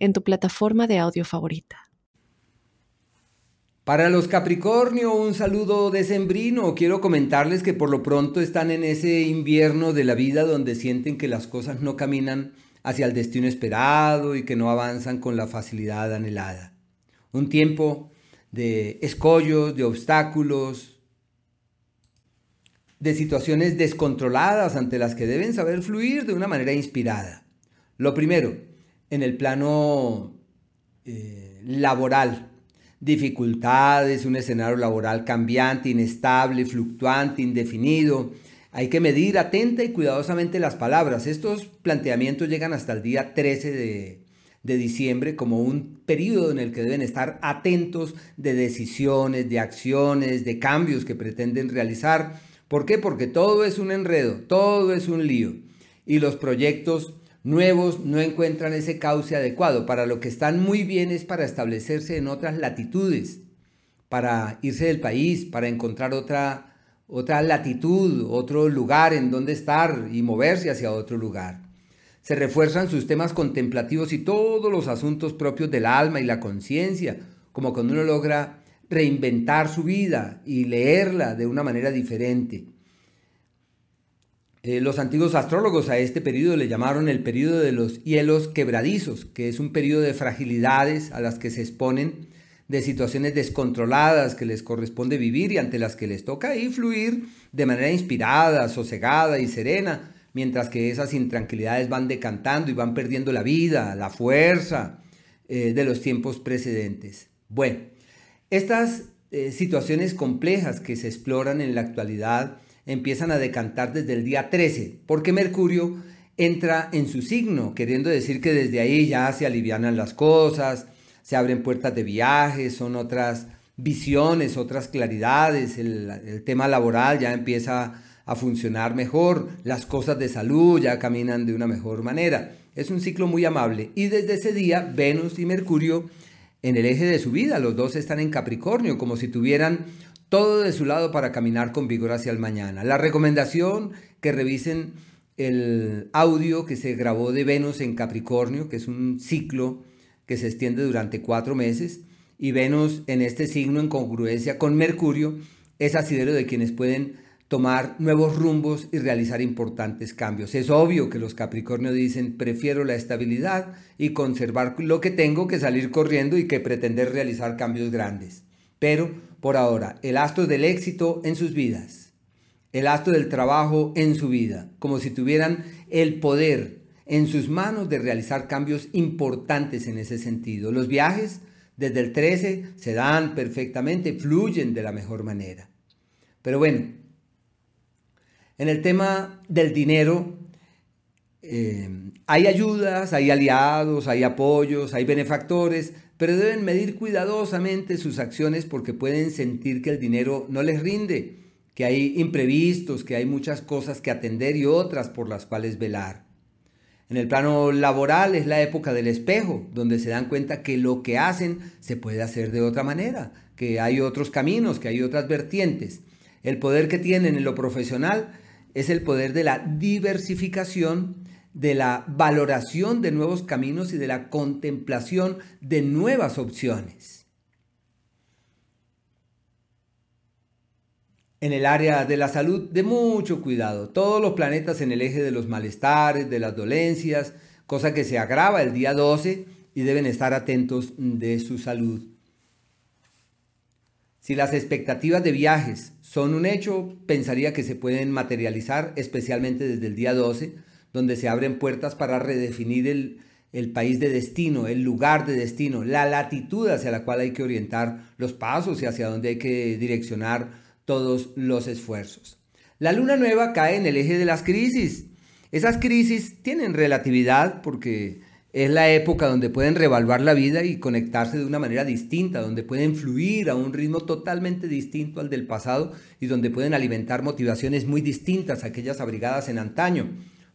en tu plataforma de audio favorita. Para los Capricornio, un saludo decembrino. Quiero comentarles que por lo pronto están en ese invierno de la vida donde sienten que las cosas no caminan hacia el destino esperado y que no avanzan con la facilidad anhelada. Un tiempo de escollos, de obstáculos, de situaciones descontroladas ante las que deben saber fluir de una manera inspirada. Lo primero, en el plano eh, laboral. Dificultades, un escenario laboral cambiante, inestable, fluctuante, indefinido. Hay que medir atenta y cuidadosamente las palabras. Estos planteamientos llegan hasta el día 13 de, de diciembre como un periodo en el que deben estar atentos de decisiones, de acciones, de cambios que pretenden realizar. ¿Por qué? Porque todo es un enredo, todo es un lío. Y los proyectos nuevos no encuentran ese cauce adecuado. Para lo que están muy bien es para establecerse en otras latitudes, para irse del país, para encontrar otra, otra latitud, otro lugar en donde estar y moverse hacia otro lugar. Se refuerzan sus temas contemplativos y todos los asuntos propios del alma y la conciencia, como cuando uno logra reinventar su vida y leerla de una manera diferente. Eh, los antiguos astrólogos a este periodo le llamaron el periodo de los hielos quebradizos, que es un periodo de fragilidades a las que se exponen, de situaciones descontroladas que les corresponde vivir y ante las que les toca ahí fluir de manera inspirada, sosegada y serena, mientras que esas intranquilidades van decantando y van perdiendo la vida, la fuerza eh, de los tiempos precedentes. Bueno, estas eh, situaciones complejas que se exploran en la actualidad, empiezan a decantar desde el día 13, porque Mercurio entra en su signo, queriendo decir que desde ahí ya se alivianan las cosas, se abren puertas de viajes, son otras visiones, otras claridades, el, tema laboral ya empieza a funcionar mejor, las cosas de salud ya caminan de una mejor manera. Es un ciclo muy amable y desde ese día Venus y Mercurio en el eje de su vida, los dos están en Capricornio, como si tuvieran todo de su lado para caminar con vigor hacia el mañana. La recomendación que revisen el audio que se grabó de Venus en Capricornio, que es un ciclo que se extiende durante cuatro meses, y Venus en este signo en congruencia con Mercurio es asidero de quienes pueden tomar nuevos rumbos y realizar importantes cambios. Es obvio que los Capricornio dicen, prefiero la estabilidad y conservar lo que tengo que salir corriendo y que pretender realizar cambios grandes. Pero por ahora, el astro del éxito en sus vidas, el astro del trabajo en su vida, como si tuvieran el poder en sus manos de realizar cambios importantes en ese sentido. Los viajes desde el 13 se dan perfectamente, fluyen de la mejor manera. Pero bueno, en el tema del dinero, eh, hay ayudas, hay aliados, hay apoyos, hay benefactores, pero deben medir cuidadosamente sus acciones porque pueden sentir que el dinero no les rinde, que hay imprevistos, que hay muchas cosas que atender y otras por las cuales velar. En el plano laboral es la época del espejo, donde se dan cuenta que lo que hacen se puede hacer de otra manera, que hay otros caminos, que hay otras vertientes. El poder que tienen en lo profesional es el poder de la diversificación de la valoración de nuevos caminos y de la contemplación de nuevas opciones. En el área de la salud, de mucho cuidado. Todos los planetas en el eje de los malestares, de las dolencias, cosa que se agrava el día 12 y deben estar atentos de su salud. Si las expectativas de viajes son un hecho, pensaría que se pueden materializar, especialmente desde el día 12, donde se abren puertas para redefinir el, país de destino, el lugar de destino, la latitud hacia la cual hay que orientar los pasos y hacia dónde hay que direccionar todos los esfuerzos. La luna nueva cae en el eje de las crisis. Esas crisis tienen relatividad porque es la época donde pueden revaluar la vida y conectarse de una manera distinta, donde pueden fluir a un ritmo totalmente distinto al del pasado y donde pueden alimentar motivaciones muy distintas a aquellas abrigadas en antaño.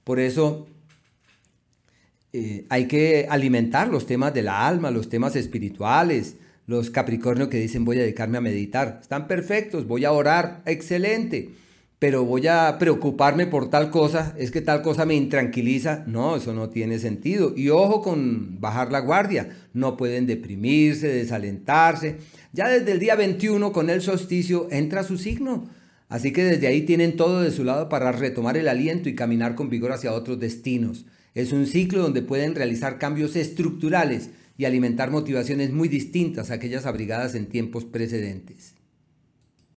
Por eso eh, hay que alimentar los temas de la alma, los temas espirituales, los Capricornio que dicen voy a dedicarme a meditar. Están perfectos, voy a orar, excelente pero voy a preocuparme por tal cosa, es que tal cosa me intranquiliza. No, eso no tiene sentido. Y ojo con bajar la guardia. No pueden deprimirse, desalentarse. Ya desde el día 21 con el solsticio entra su signo. Así que desde ahí tienen todo de su lado para retomar el aliento y caminar con vigor hacia otros destinos. Es un ciclo donde pueden realizar cambios estructurales y alimentar motivaciones muy distintas a aquellas abrigadas en tiempos precedentes.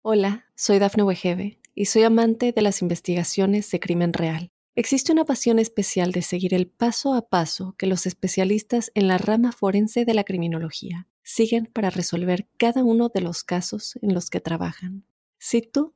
Hola, soy Dafne Wegebe y soy amante de las investigaciones de crimen real. Existe una pasión especial de seguir el paso a paso que los especialistas en la rama forense de la criminología siguen para resolver cada uno de los casos en los que trabajan. Si tú,